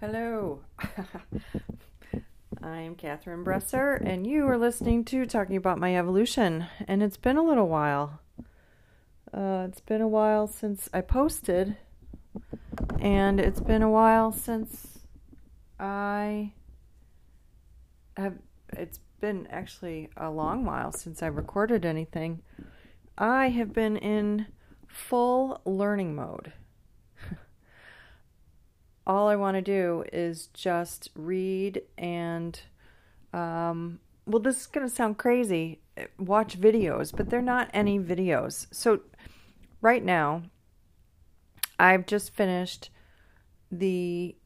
Hello. I'm Catherine Bresser, and you are listening to Talking About My Evolution. And it's been a little while. Uh, it's been a while since I posted, and it's been a while since I have. It's been actually a long while since I recorded anything. I have been in full learning mode all I want to do is just read and, um, well, this is going to sound crazy, watch videos, but they're not any videos. So, right now, I've just finished the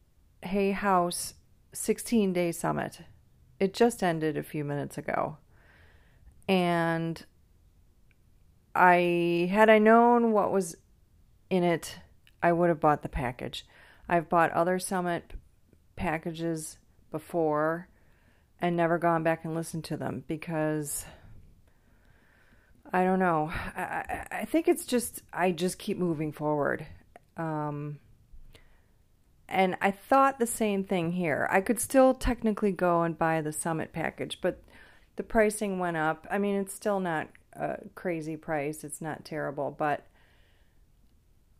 Hay House 16 day summit. It just ended a few minutes ago. And I had I known what was in it, I would have bought the package. I've bought other Summit packages before and never gone back and listened to them because I don't know. I, I think it's just, I just keep moving forward. Um, and I thought the same thing here. I could still technically go and buy the Summit package, but the pricing went up. I mean, it's still not a crazy price, it's not terrible, but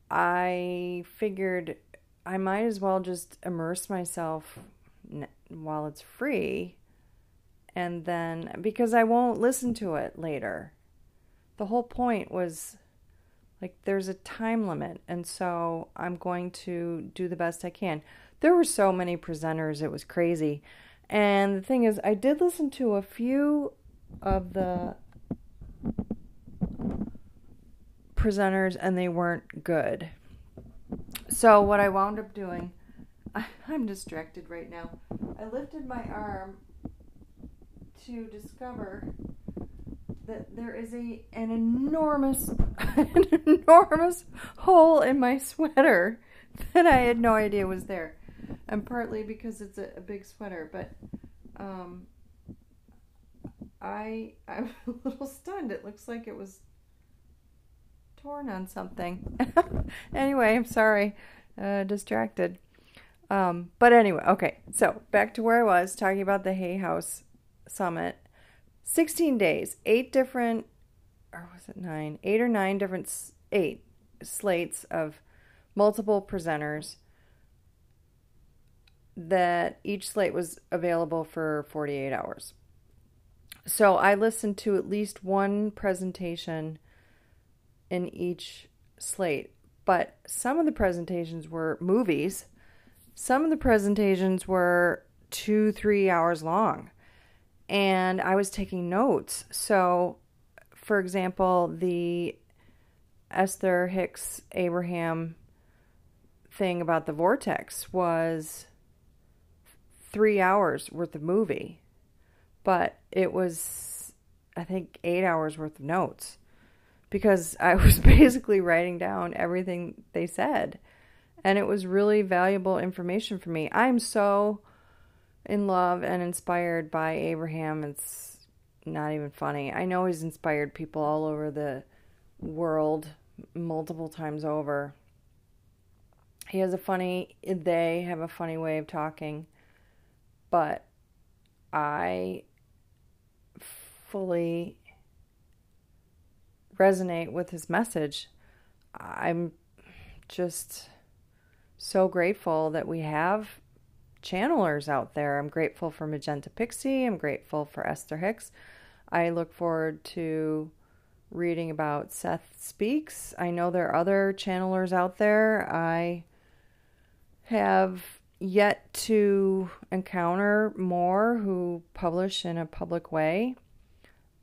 I figured I might as well just immerse myself while it's free and then because I won't listen to it later. The whole point was like there's a time limit and so I'm going to do the best I can. There were so many presenters, it was crazy. And the thing is, I did listen to a few of the presenters and they weren't good. So what I wound up doing, I'm distracted right now. I lifted my arm to discover that there is a an enormous an enormous hole in my sweater that I had no idea was there. And partly because it's a, a big sweater, but um I I'm a little stunned. It looks like it was torn on something. anyway, I'm sorry. Uh, distracted. Um, but anyway, okay. So back to where I was talking about the Hay House Summit. 16 days, eight different, or was it nine? Eight or nine different, eight slates of multiple presenters that each slate was available for 48 hours. So I listened to at least one presentation in each slate. But some of the presentations were movies, some of the presentations were two, three hours long. And I was taking notes. So, for example, the Esther Hicks Abraham thing about the vortex was three hours worth of movie, but it was, I think, eight hours worth of notes because I was basically writing down everything they said. And it was really valuable information for me. I'm so in love and inspired by Abraham. It's not even funny. I know he's inspired people all over the world multiple times over. He has a funny, they have a funny way of talking, but I fully resonate with his message. I'm just so grateful that we have channelers out there. I'm grateful for Magenta Pixie. I'm grateful for Esther Hicks. I look forward to reading about Seth Speaks. I know there are other channelers out there. I have yet to encounter more who publish in a public way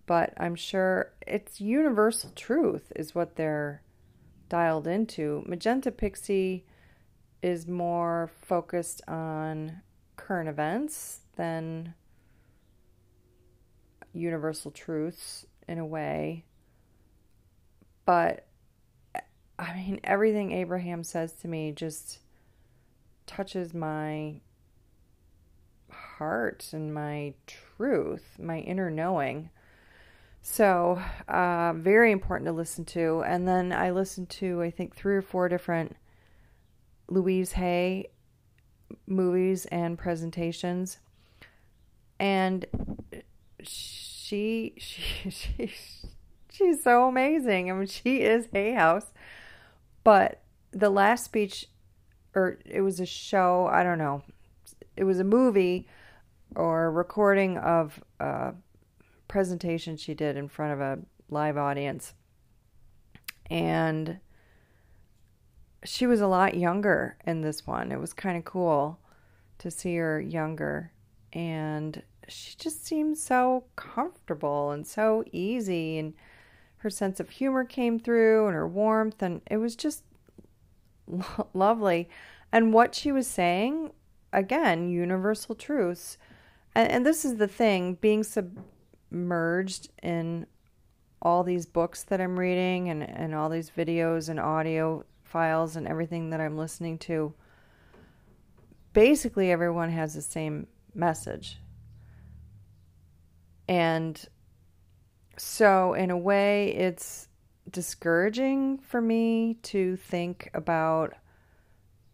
but I'm sure it's universal truth is what they're dialed into. Magenta Pixie is more focused on current events than universal truths in a way. But I mean, everything Abraham says to me just touches my heart and my truth, my inner knowing. So, uh, very important to listen to. And then I listened to, I think, three or four different Louise Hay movies and presentations. And she, she, she, she's so amazing. I mean, she is Hay House. But the last speech, or it was a show, I don't know, it was a movie or recording of a presentation she did in front of a live audience. And she was a lot younger in this one. It was kind of cool to see her younger. And she just seemed so comfortable and so easy. And her sense of humor came through and her warmth. And it was just lo- lovely. And what she was saying, again, universal truths. And, and this is the thing being submerged in all these books that I'm reading and, and all these videos and audio files and everything that I'm listening to, basically everyone has the same message. And so, in a way, it's discouraging for me to think about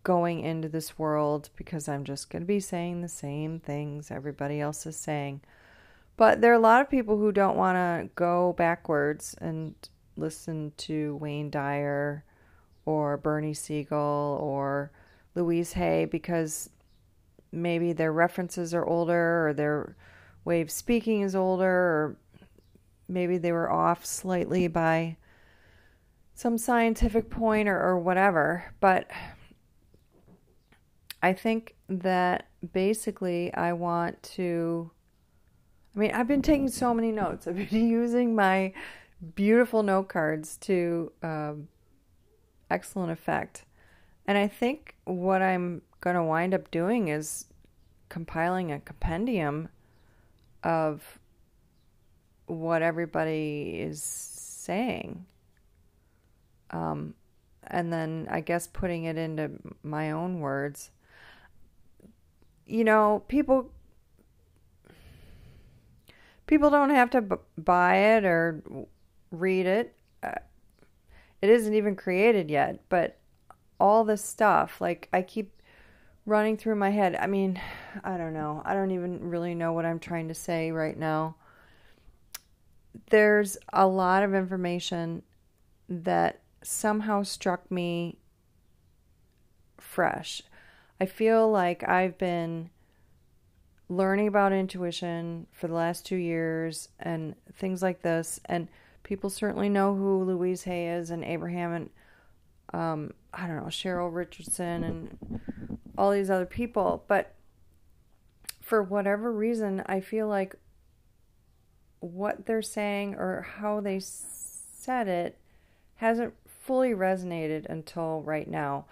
going into this world because I'm just going to be saying the same things everybody else is saying. But there are a lot of people who don't want to go backwards and listen to Wayne Dyer or Bernie Siegel or Louise Hay because maybe their references are older or their way of speaking is older or maybe they were off slightly by some scientific point or, or whatever. But I think that basically I want to. I mean, I've been taking so many notes. I've been using my beautiful note cards to um, excellent effect. And I think what I'm going to wind up doing is compiling a compendium of what everybody is saying. Um, and then I guess putting it into my own words. You know, people people don't have to b- buy it or read it. Uh, it isn't even created yet, but all this stuff, like I keep running through my head. I mean, I don't know. I don't even really know what I'm trying to say right now. There's a lot of information that somehow struck me fresh. I feel like I've been learning about intuition for the last two years and things like this. And people certainly know who Louise Hay is and Abraham and um, I don't know Cheryl Richardson and all these other people, but for whatever reason, I feel like what they're saying or how they said it hasn't fully resonated until right now.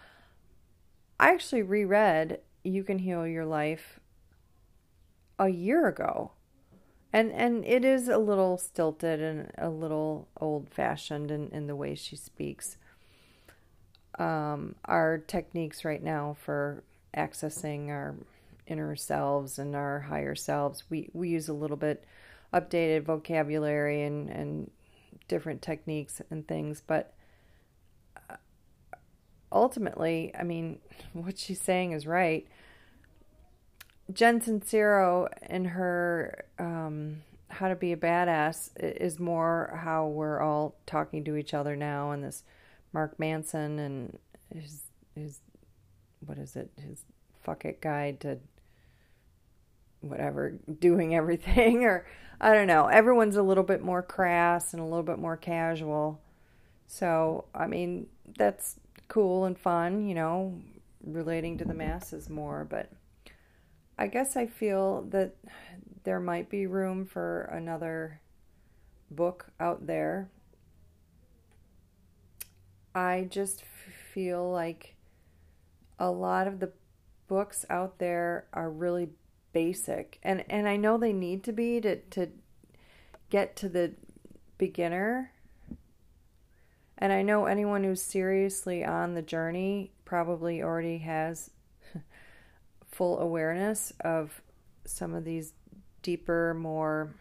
I actually reread You Can Heal Your Life a year ago and and it is a little stilted and a little old fashioned in, in the way she speaks. Um, our techniques right now for accessing our inner selves and our higher selves, we, we use a little bit updated vocabulary and, and different techniques and things, but uh, ultimately, I mean, what she's saying is right. Jen Sincero in her um, How to Be a Badass is more how we're all talking to each other now, and this Mark Manson and his his what is it his fuck it guide to whatever doing everything or I don't know. Everyone's a little bit more crass and a little bit more casual. So, I mean, that's cool and fun, you know, relating to the masses more, but I guess I feel that there might be room for another book out there. I just feel like a lot of the books out there are really basic and and I know they need to be to to get to the beginner and I know anyone who's seriously on the journey probably already has full awareness of some of these deeper, more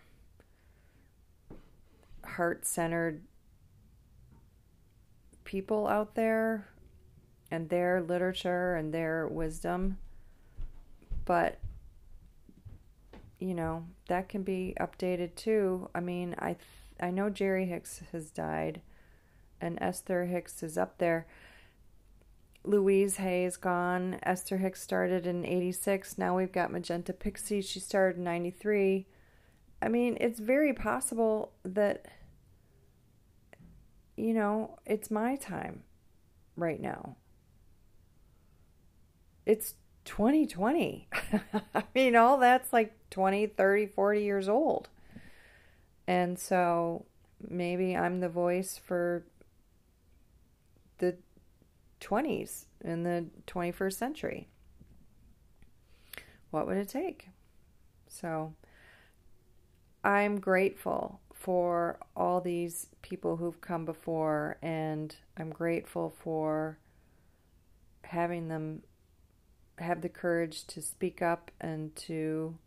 heart centered people out there and their literature and their wisdom. but you know that can be updated too. I mean, I I know Jerry Hicks has died, and Esther Hicks is up there. Louise Hay's gone. Esther Hicks started in 86. Now we've got Magenta Pixie. She started in 93. I mean, it's very possible that, you know, it's my time right now. It's 2020. I mean, all that's like 20, 30, 40 years old. And so maybe I'm the voice for the 20s in the 21st century. What would it take? So I'm grateful for all these people who've come before, and I'm grateful for having them have the courage to speak up and to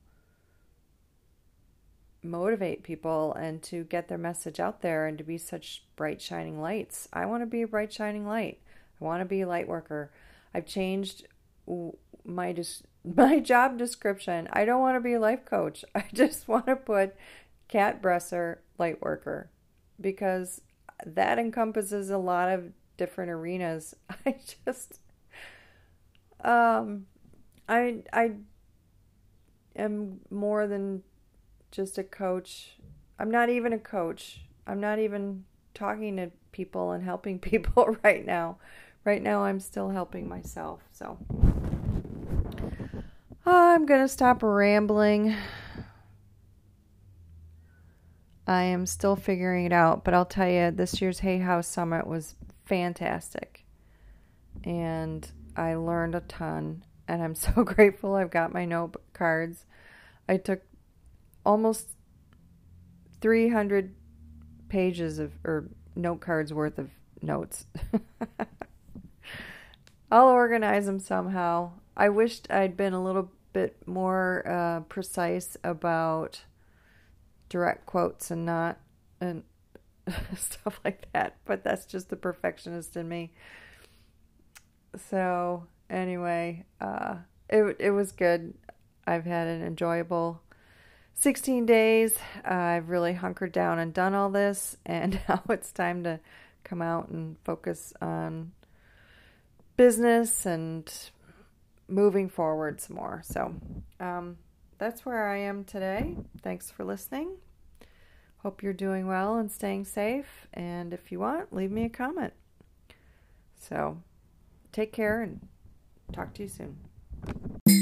motivate people and to get their message out there and to be such bright shining lights. I want to be a bright shining light. I want to be a light worker. I've changed my dis- my job description. I don't want to be a life coach. I just want to put cat bresser light worker because that encompasses a lot of different arenas. I just um I I am more than just a coach. I'm not even a coach. I'm not even talking to people and helping people right now. Right now, I'm still helping myself. So I'm going to stop rambling. I am still figuring it out, but I'll tell you, this year's Hay House Summit was fantastic. And I learned a ton. And I'm so grateful I've got my note cards. I took almost 300 pages of, or note cards worth of notes. I'll organize them somehow. I wished I'd been a little bit more uh, precise about direct quotes and not and stuff like that, but that's just the perfectionist in me. So anyway, uh, it it was good. I've had an enjoyable 16 days. Uh, I've really hunkered down and done all this, and now it's time to come out and focus on business and moving forward some more. So um, that's where I am today. Thanks for listening. Hope you're doing well and staying safe. And if you want, leave me a comment. So take care and talk to you soon.